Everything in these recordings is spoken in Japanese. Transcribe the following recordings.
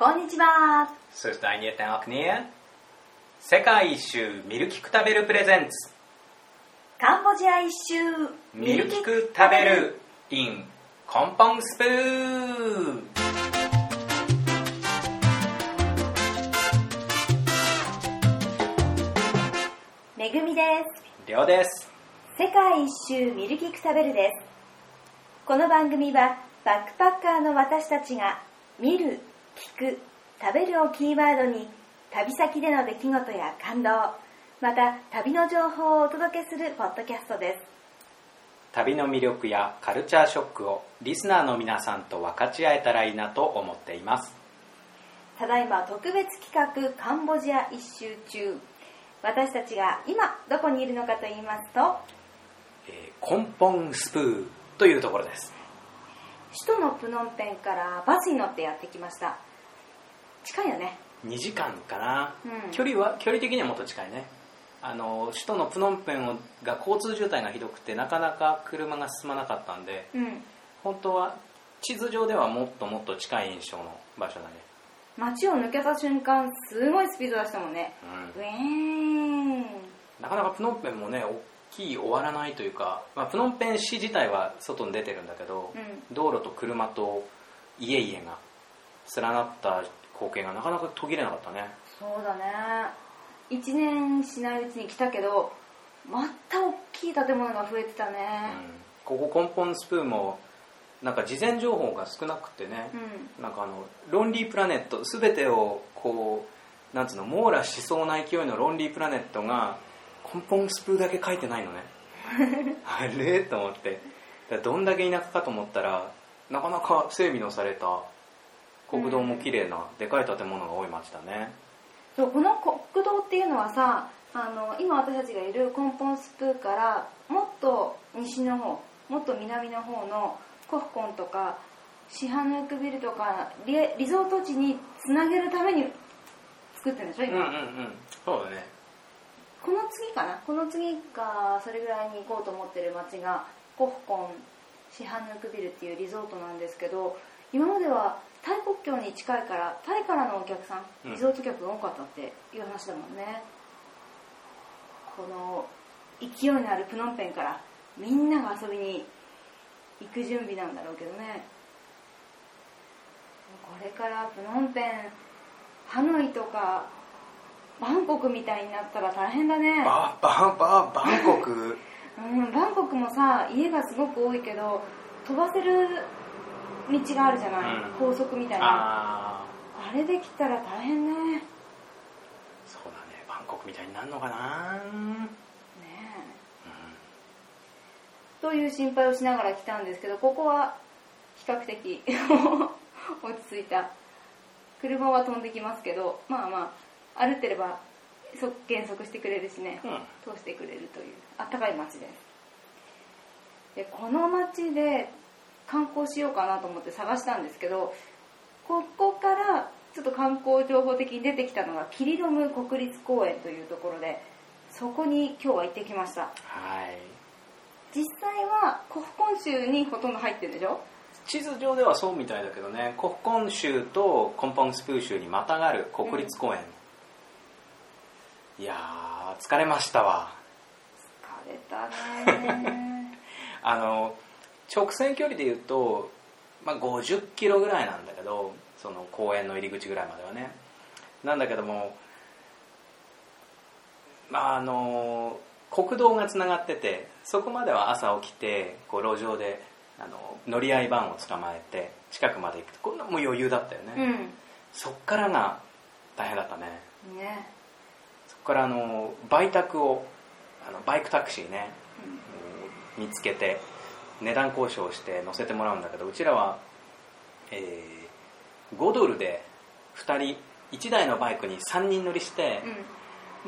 こんにちは。Søster Agnete Akne 世界一周ミルキク食べるプレゼンツ。カンボジア一周ミルキク食べる in コンポンスプー。めぐみです。りょうです。世界一周ミルキク食べるです。この番組はバックパッカーの私たちが見る聞く食べるをキーワードに旅先での出来事や感動また旅の情報をお届けするポッドキャストです。旅の魅力やカルチャーショックをリスナーの皆さんと分かち合えたらいいなと思っています。ただいま特別企画カンボジア一周中。私たちが今どこにいるのかと言いますとえーコンポンスプーというところです首都のプノンペンからバスに乗ってやってきました。近いよね。2時間かな、うん。距離は距離的にはもっと近いね。あの首都のプノンペンをが交通渋滞がひどくてなかなか車が進まなかったんでうん。本当は地図上ではもっともっと近い印象の場所だね。街を抜けた瞬間すごいスピード出したもんね。うん。ウェーン。なかなかプノンペンもね大きい終わらないというか、まあ、プノンペン市自体は外に出てるんだけど、う道路と車と家々が連なった光景がなかなか途切れなかったね。そうだね。1年しないうちに来たけどまた大きい建物が増えてたね。ここコンポンスプーンもなんか事前情報が少なくてねう、ん、なんかあのロンリープラネット全てをこうなんつうの網羅しそうな勢いのロンリープラネットがコンポンスプーだけ書いてないのね。あれ？と思って。どんだけ田舎かと思ったらなかなか整備のされた国道も綺麗な、でかい建物が多い町だね。そうこの国道っていうのはさあの今私たちがいるコンポンスプーからもっと西の方もっと南の方のコフコンとかシハヌークビルとかリリゾート地につなげるために作ってるんでしょ今、うんうんうん。そうだねこの次かな？この次かそれぐらいに行こうと思ってる街がコフコンシハヌークビルっていうリゾートなんですけど今まではタイ国境に近いからタイからのお客さんうん。リゾート客が多かったっていう話だもんね、この勢いのあるプノンペンからみんなが遊びに行く準備なんだろうけどね。これからプノンペンハノイとかバンコクみたいになったら大変だね。ババババンコク？うん、バンコクもさ家がすごく多いけど飛ばせる道があるじゃない、うん。高速みたいな。あれできたら大変ね。そうだね。バンコクみたいになるのかな？ねえ。という心配をしながら来たんですけどここは比較的 落ち着いた。車は飛んできますけどまあまあ歩ってればそ減速してくれるしね、うん。通してくれるという。あったかい街です。でこの街で観光しようかなと思って探したんですけどここからちょっと観光情報的に出てきたのがキリドム国立公園というところでそこに今日は行ってきました。はい。実際はコフコン州にほとんど入ってるでしょ？地図上ではそうみたいだけどねコフコン州とコンポンスプー州にまたがる国立公園、いやー疲れましたわ。疲れたね あの直線距離で言うと、まあ、50キロぐらいなんだけどその公園の入り口ぐらいまではね。なんだけどもまああの国道がつながっててそこまでは朝起きてこう路上であの乗り合いバンを捕まえて近くまで行く。とこんなもう余裕だったよね、うん。そっからが大変だったね。ね、そこからあの売宅をあのバイクタクシーねうん。見つけて値段交渉して乗せてもらうんだけどうちらは、えー5ドルで2人1台のバイクに3人乗りして、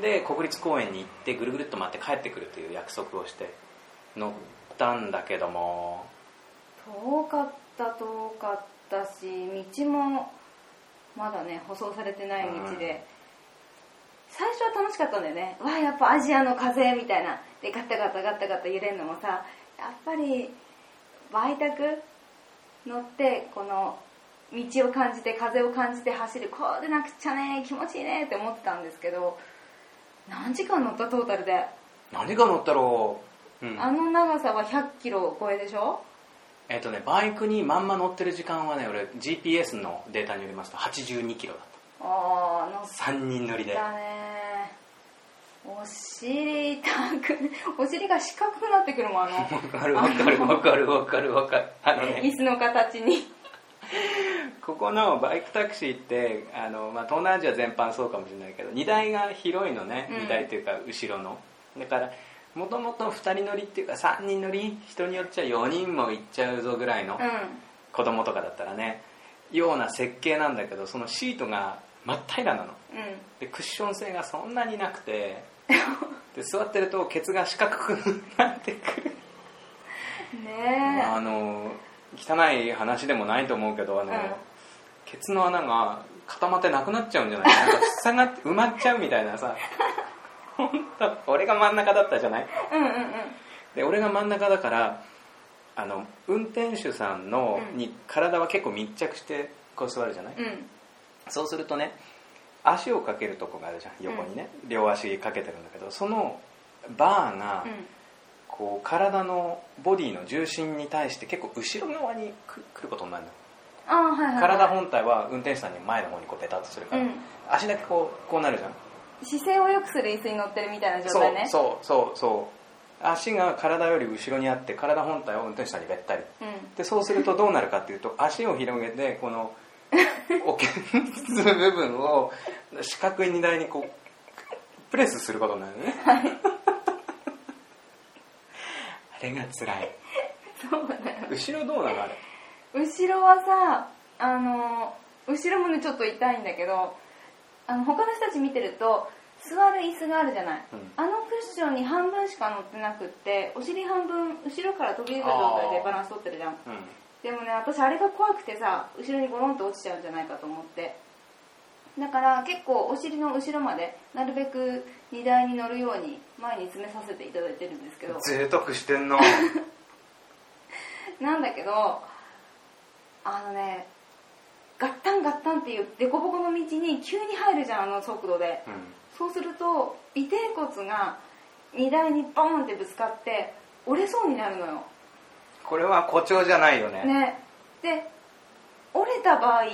で国立公園に行ってぐるぐるっと回って帰ってくるという約束をして乗ったんだけども。遠かった遠かったし道もまだね舗装されてない道で、最初は楽しかったんだよね。わあやっぱアジアの風みたいな。でガタガタガタガタ揺れるのもさやっぱり売宅乗ってこの道を感じて風を感じて走るこうでなくちゃね気持ちいいねって思ってたんですけど何時間乗ったトータルで、何が乗ったろう、うん、あの長さは100キロ超えでしょ？えっとねバイクにまんま乗ってる時間はね俺 GPS のデータによりますと82キロだっああ乗た3人乗りで。ったね。お尻痛くお尻が四角くなってくるもんあの。わかるわかるわかるわかるわかる。あのね。椅子の形に。ここのバイクタクシーってあの、まあ、東南アジア全般そうかもしれないけど荷台が広いのねうん。荷台っていうか後ろの、だからもともと2人乗りっていうか3人乗り人によっちゃ4人も行っちゃうぞぐらいのう子供とかだったらねような設計なんだけどそのシートが真っ平らなの。んうん。でクッション性がそんなになくて で座ってるとケツが四角くなってくる。ねあの汚い話でもないと思うけどあの、うん。ケツの穴が固まってなくなっちゃうんじゃない？なんか塞がって埋まっちゃうみたいなさ。本当俺が真ん中だったじゃない？えうんうんうん。で俺が真ん中だからあの運転手さんの、うん。に体は結構密着してこう座るじゃない、うんそうするとね足をかけるとこがあるじゃん。横にね、両足かけてるんだけどそのバーが、うん。こう体のボディの重心に対して結構後ろ側にく来ることになるのああはいはい、はい、体本体は運転手さんに前の方にこうベタっとするから、うん。足だけこうこうなるじゃん。姿勢を良くする椅子に乗ってるみたいな状態ね。そうそうそう。そう足が体より後ろにあって体本体は運転手さんにべったり。うん。でそうするとどうなるかっていうと足を広げてこのおけつ部分を四角い荷台にこうプレスすることになるのね、あれが辛い。そうだよ後ろどうなの？あれ。後ろはさあの後ろもねちょっと痛いんだけどあの他の人たち見てると座る椅子があるじゃない、うん。あのクッションに半分しか乗ってなくってお尻半分後ろから飛び出た状態でバランス取ってるじゃん。うんでもね私あれが怖くてさ後ろにゴロンと落ちちゃうんじゃないかと思って。だから結構お尻の後ろまでなるべく荷台に乗るように前に詰めさせていただいてるんですけど。贅沢してんの。なんだけどあのねガッタンガッタンっていう凸凹の道に急に入るじゃんあの速度で。うん。そうすると尾てい骨が荷台にボーンってぶつかって折れそうになるのよこれは誇張じゃないよね。ね。で折れた場合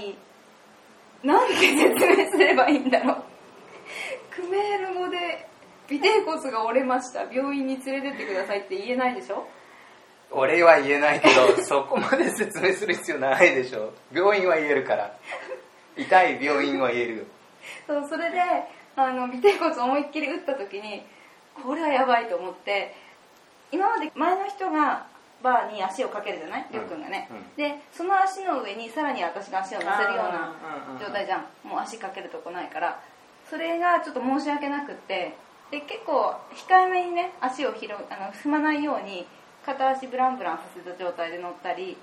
なんて説明すればいいんだろう。クメール語で尾てい骨が折れました。病院に連れてってくださいって言えないでしょ？俺は言えないけど そこまで説明する必要ないでしょ。病院は言えるから。痛い病院は言えるよ。そうそれであの尾てい骨を思いっきり打った時にこれはやばいと思って今まで前の人がバーに足をかけるじゃない？りょうくんがね、うん。でその足の上にさらに私が足を乗せるような状態じゃん。もう足かけるとこないから。それがちょっと申し訳なくって。で結構控えめにね足を広あの踏まないように片足ブランブランさせた状態で乗ったり、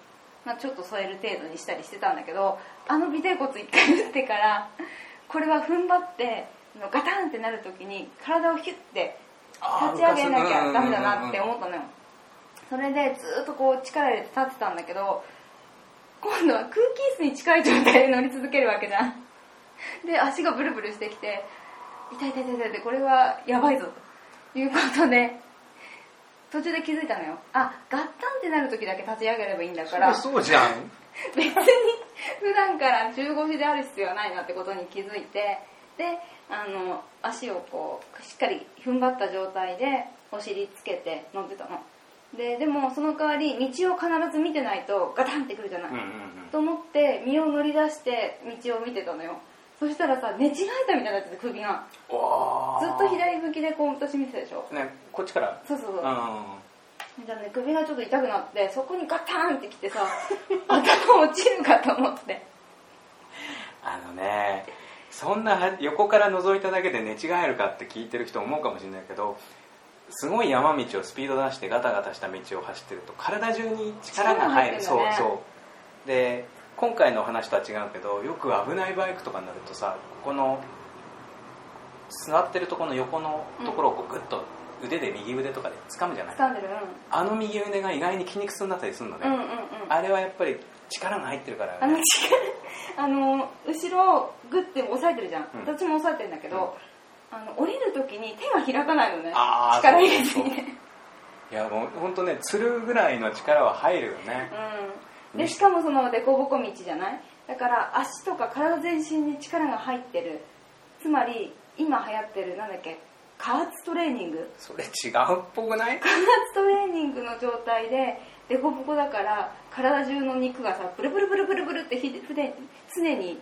まあ、ちょっと添える程度にしたりしてたんだけどあの尾てい骨一回打ってからこれは踏ん張ってガタンってなる時に体をヒュッて立ち上げなきゃダメだなって思ったのよそれでずっとこう力入れて立ってたんだけど今度は空気椅子に近い状態で乗り続けるわけじゃん。で足がブルブルしてきて痛い痛い痛い痛いってこれはやばいぞということで途中で気づいたのよ。あガッタンってなる時だけ立ち上げればいいんだからそうじゃん。別に普段から中腰である必要はないなってことに気づいてであの足をこうしっかり踏ん張った状態でお尻つけて乗ってたのででもその代わり道を必ず見てないとガタンってくるじゃない、うんうんと思って身を乗り出して道を見てたのよ。そしたらさ寝違えたみたいになってて首が。ずっと左向きでこう私見てたでしょ。ねこっちから。そうそうそう。うん。じゃあね首がちょっと痛くなってそこにガタンってきてさ 頭落ちるかと思って。あのねそんなは横から覗いただけで寝違えるかって聞いてる人思うかもしれないけどすごい山道をスピード出してガタガタした道を走ってると体中に力が入る。ね。そうそう。で今回の話とは違うけどよく危ないバイクとかになるとさここの座ってるところの横のところをこうグッと腕で右腕とかで掴むじゃない、掴んでる。あの右腕が意外に筋肉痛になったりするのね、うんうんうん。うんあれはやっぱり力が入ってるからあのねあの後ろをグッて押さえてるじゃん、うん。どっちも押さえてるんだけど、あの降りる時に手が開かないのね。力入れすぎていやもう本当ねつるぐらいの力は入るよね。うん。でしかもその凸凹道じゃない？だから足とか体全身に力が入ってる。つまり今流行ってるなんだっけ？加圧トレーニング？それ違うっぽくない？加圧トレーニングの状態で凸凹だから体中の肉がさブルブルブルブルブルってひふで常に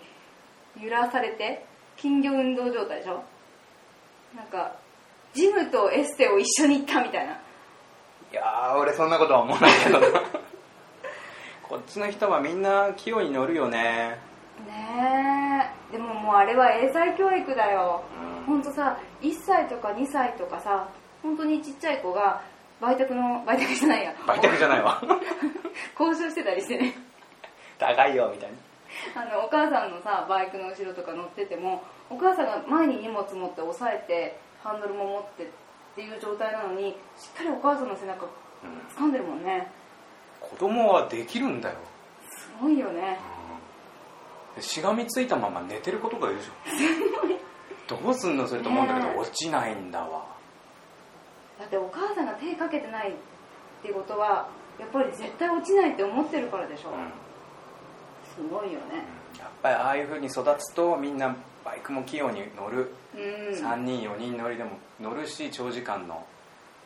揺らされて筋魚運動状態でしょ？なんかジムとエステを一緒に行ったみたいな。いやー俺そんなことは思わないけど。な こっちの人はみんな器用に乗るよね。ねえでももうあれは英才教育だよ。うん。ほんとさ1歳とか2歳とかさ本当にちっちゃい子が売却の売却じゃないや。売却じゃないわ。交渉してたりしてね。高いよみたいな あのお母さんのさバイクの後ろとか乗っててもお母さんが前に荷物持って押さえてハンドルも持ってっていう状態なのにしっかりお母さんの背中うん掴んでるもんね。子供はできるんだよ。すごいよね。でしがみついたまま寝てることがいるじゃんどうすんの？それと思うんだけど、ねえ。落ちないんだわ。だってお母さんが手かけてないっていうことはやっぱり絶対落ちないって思ってるからでしょ、うんすごいよね。やっぱりああいう風に育つとみんなバイクも器用に乗る、うん。3人4人乗りでも乗るし長時間の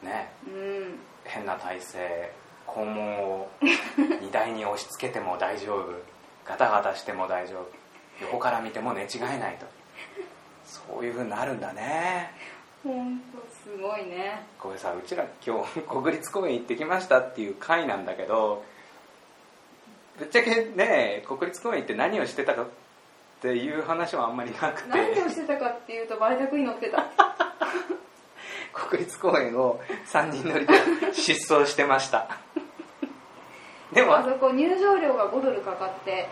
ねうん。変な体勢肛門を荷台に押し付けても大丈夫。ガタガタしても大丈夫。横から見ても寝違えないと。そういう風になるんだね。ほんとすごいね。これさうちら今日国立公園行ってきましたっていう回なんだけどぶっちゃけね国立公園行って何をしてたかっていう話はあんまりなくて。何をしてたかっていうと売却に乗ってた。国立公園を3人乗りで疾走してました。でもあそこ入場料が5ドルかかって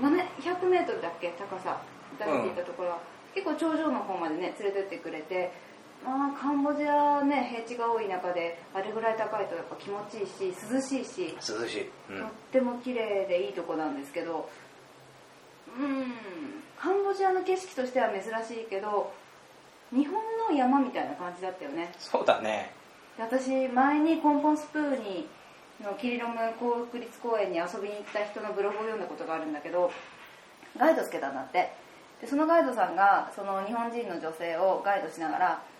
700メートルだっけ高さ。出していたところは、結構頂上の方までね連れてってくれてまあカンボジアね平地が多い中であれぐらい高いとやっぱ気持ちいいし涼しいし、涼しい、うん。とっても綺麗でいいとこなんですけどうんカンボジアの景色としては珍しいけど日本の山みたいな感じだったよね。そうだね。で私前にコンポンスプーニのキリロム国立公園に遊びに行った人のブログを読んだことがあるんだけどガイドつけたんだって。でそのガイドさんがその日本人の女性をガイドしながら「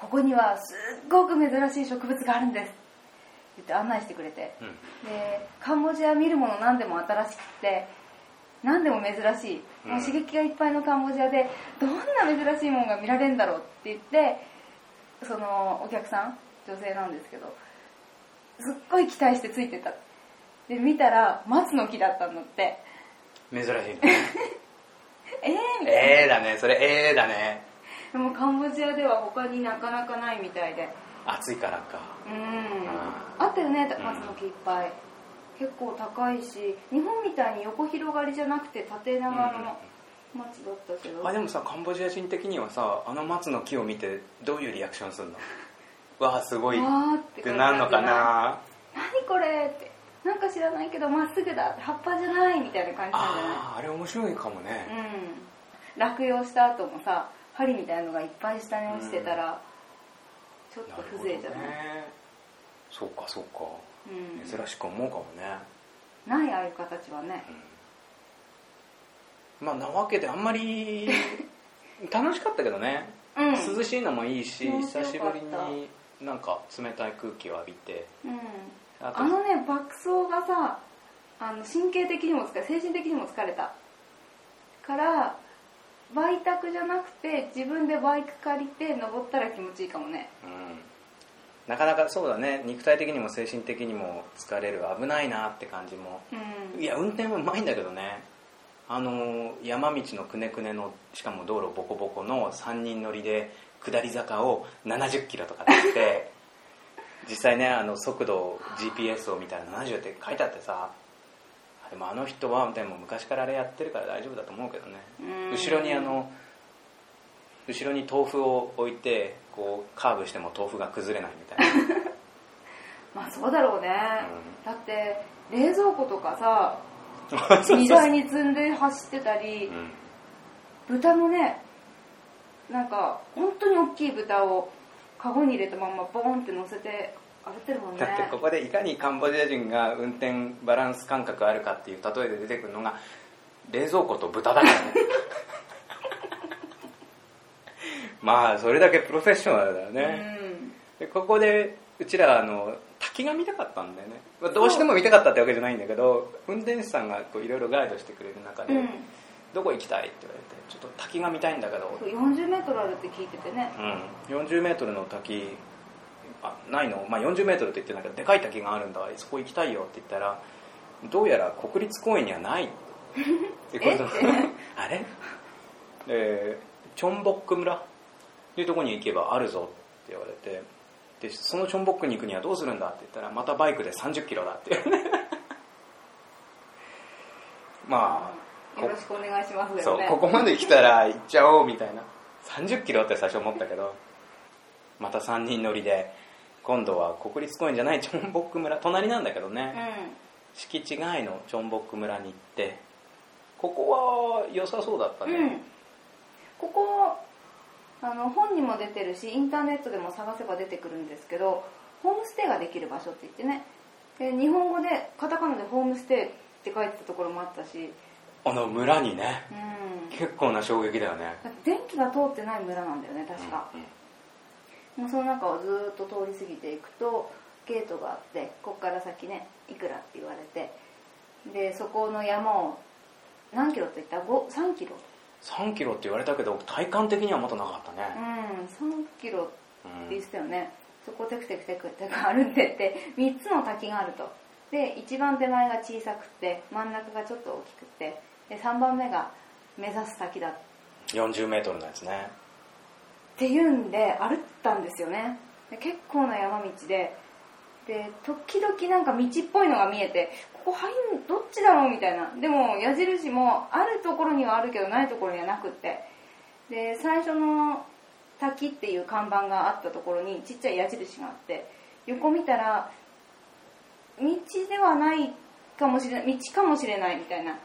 ここにはすっごく珍しい植物があるんです」って言って案内してくれて。うん。でカンボジア見るもの何でも新しくて何でも珍しい、うん。刺激がいっぱいのカンボジアでどんな珍しいものが見られるんだろうって言ってそのお客さん女性なんですけどすっごい期待してついてた。で見たら松の木だったんだって。珍しい。えー、みたいな、ええだね。それええだねでもカンボジアでは他になかなかないみたいで。暑いからか。うん。ああったよねうん。松の木いっぱい。結構高いし。日本みたいに横広がりじゃなくて縦長の松だったけど、あでもさカンボジア人的にはさあの松の木を見てどういうリアクションするの？わあすごい。っわーっててなんのかな？何これって。なんか知らないけどまっすぐだ葉っぱじゃないみたいな感じなんじゃない？あああれ面白いかもね、うん。落葉した後もさ針みたいのがいっぱい下に落ちてたら、ちょっと風情じゃない、ね。そうかそうか。うん、珍しく思うかもね、ないああいう形はね。うん。まあなわけであんまり 楽しかったけどね、うん。涼しいのもいいし久しぶりになんか冷たい空気を浴びて。うん。あのね爆走がさあの神経的にも疲れ精神的にも疲れた。から売宅じゃなくて自分でバイク借りて登ったら気持ちいいかもね。うん。なかなかそうだね。肉体的にも精神的にも疲れる。危ないなって感じも。うん。いや運転はうまいんだけどね。あの山道のくねくねのしかも道路ボコボコの3人乗りで下り坂を70キロとかってって 実際ねあの速度 GPS を見たら70って書いてあってさあでもあの人はでも昔からあれやってるから大丈夫だと思うけどね。うん。後ろにあの後ろに豆腐を置いてこうカーブしても豆腐が崩れないみたいな。まあそうだろうね、うだって冷蔵庫とかさ 荷台に積んで走ってたりうん。豚もねなんか本当に大きい豚をカゴに入れたまんまボーンって乗せてね。だってここでいかにカンボジア人が運転バランス感覚あるかっていう例えで出てくるのが冷蔵庫と豚だからね。まあそれだけプロフェッショナルだよね、でここでうちらあの滝が見たかったんだよね。まあどうしても見たかったってわけじゃないんだけど運転手さんがこういろいろガイドしてくれる中で、うん、うん、どこ行きたい？って言われてちょっと滝が見たいんだけど、40メートルあるって聞いててね。うん、40メートルの滝あないの、まあ、40メートルって言ってんだけどでかい滝があるんだそこ行きたいよって言ったらどうやら国立公園にはない。ってこと。え？あれ？でチョンボック村？っていうところに行けばあるぞって言われてでそのチョンボックに行くにはどうするんだって言ったらまたバイクで3 0キロだって。まあよろしくお願いしますだそうここまで来たら行っちゃおうみたいな。30キロって最初思ったけどまた3人乗りで今度は国立公園じゃないチョンボック村隣なんだけどね、敷地外のチョンボック村に行ってここは良さそうだったうん、うん。ね、、ここあの本にも出てるしインターネットでも探せば出てくるんですけどホームステイができる場所って言ってね。で日本語でカタカナでホームステイって書いてたところもあったし、あの村にね。うん、結構な衝撃だよね。電気が通ってない村なんだよね確か、うんうんもうその中をずーっと通り過ぎていくとゲートがあってここから先ねいくらって言われてでそこの山を何キロって言った？ら5 3キロ？3キロって言われたけど体感的にはもっとなかったうね、ん3キロってうん言ってたよね、そこをテクテクテクテク歩んでって3つの滝があると。で一番手前が小さくて真ん中がちょっと大きくてで3番目が目指す滝だっ40メートルのやつね。ていうんで歩ったんですよね。で結構な山道で。で時々なんか道っぽいのが見えてここ入るどっちだろうみたいな。でも矢印もあるところにはあるけどないところにはなくって。で最初の滝っていう看板があったところにちっちゃい矢印があって横見たら道ではないかもしれない道かもしれないみたいな。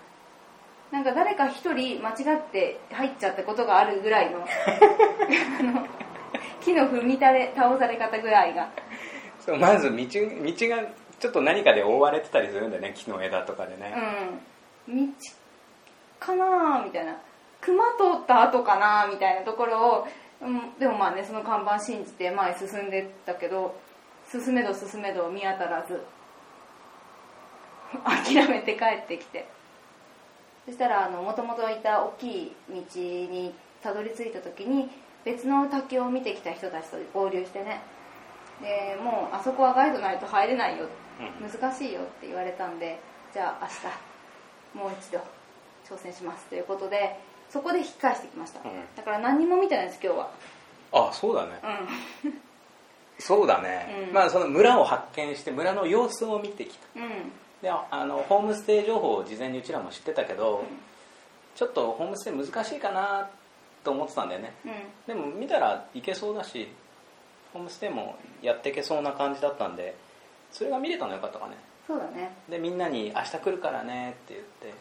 なんか誰か一人間違って入っちゃったことがあるぐらいの。あの木の踏みたれ倒され方ぐらいが。そうまず道道がちょっと何かで覆われてたりするんだよね木の枝とかでね、うん。道かなみたいな。熊通った後かなみたいなところを、うん、でもまあねその看板信じて前進んでったけど進めど進めど見当たらず。諦めて帰ってきて。そしたらもともといた大きい道にたどり着いた時に別の滝を見てきた人たちと合流してね。でもうあそこはガイドないと入れないよ。うん。難しいよって言われたんでじゃあ明日もう一度挑戦しますということでそこで引き返してきました、うん。だから何にも見てないです今日は。あそうだね。う そうだね、うん。まあその村を発見して村の様子を見てきた。んうん。でああのホームステイ情報を事前にうちらも知ってたけど、ちょっとホームステイ難しいかなと思ってたんだよね。うん。でも見たらいけそうだしホームステイもやっていけそうな感じだったんでそれが見れたのよかったかね。そうだね。でみんなに「明日来るからね」って言って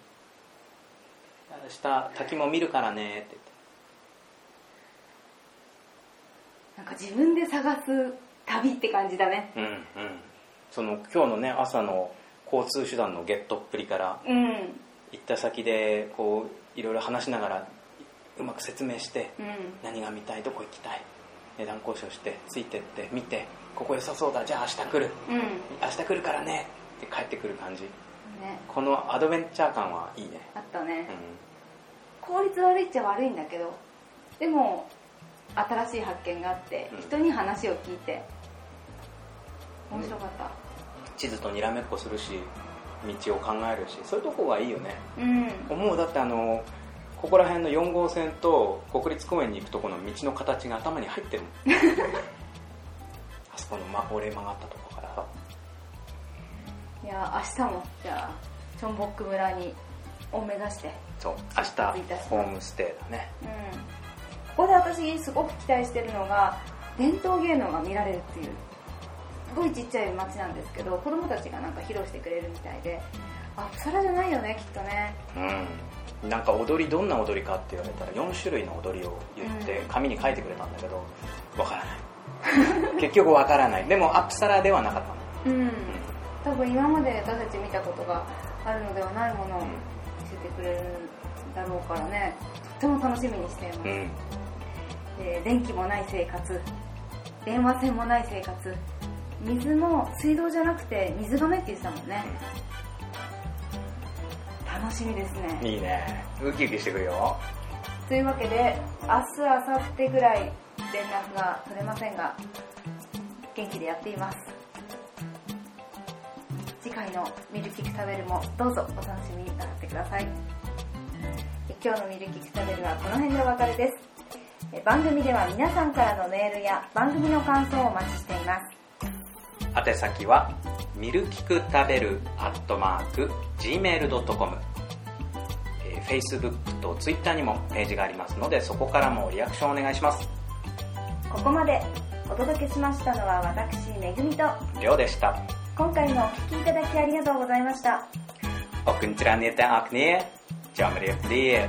「明日滝も見るからね」ってなんか自分で探す旅って感じだね。言ってうんうん。その今日のね朝の交通手段のゲットっぷりからうん。行った先でこういろいろ話しながらうまく説明してうん。何が見たいどこ行きたい。値段交渉してついてって見てここ良さそうだじゃあ明日来る。うん。ね明日来るからね。って帰ってくる感じ。このアドベンチャー感はいいね。あったね。う効率悪いっちゃ悪いんだけどでも新しい発見があって、うん。人に話を聞いて面白かった。ん地図とにらめっこするし道を考えるしそういうとこがいいよね。うん。思う。だってあのここら辺の4号線と国立公園に行くとこの道の形が頭に入ってる。あそこの、ま、俺曲がったとこから。さいや明日もじゃあチョンボック村にを目指して。そう明日ホームステイだね。うん。ここで私すごく期待してるのが伝統芸能が見られるっていうすごいちっちゃい町なんですけど子供たちがなんか披露してくれるみたいでアップサラじゃないよねきっとね。うんなんか踊りどんな踊りかって言われたら4種類の踊りを言ってうん。紙に書いてくれたんだけどわからない。結局わからない。でもアップサラではなかったの。うん。多分今まで私たち見たことがあるのではないものをうん。見せてくれるんだろうからね。とっても楽しみにしています、うん。えー電気もない生活。電話線もない生活。水も水道じゃなくて水がめって言ってたもんね楽しみですね。いいね。ウキウキしてくるよ。というわけで明日明後日ぐらい連絡が取れませんが元気でやっています。次回の「ミルキク食べる」もどうぞお楽しみになってください。え今日の「ミルキク食べる」はこの辺でお別れです。え番組では皆さんからのメールや番組の感想をお待ちしています。宛先はミルキク食べるアットマーク Gmail.com えー Facebook と Twitter にもページがありますのでそこからもリアクションお願いします。ここまでお届けしましたのは私めぐみとりょうでした。今回もお聴きいただきありがとうございました。Och en tränighet är akne. Jammer det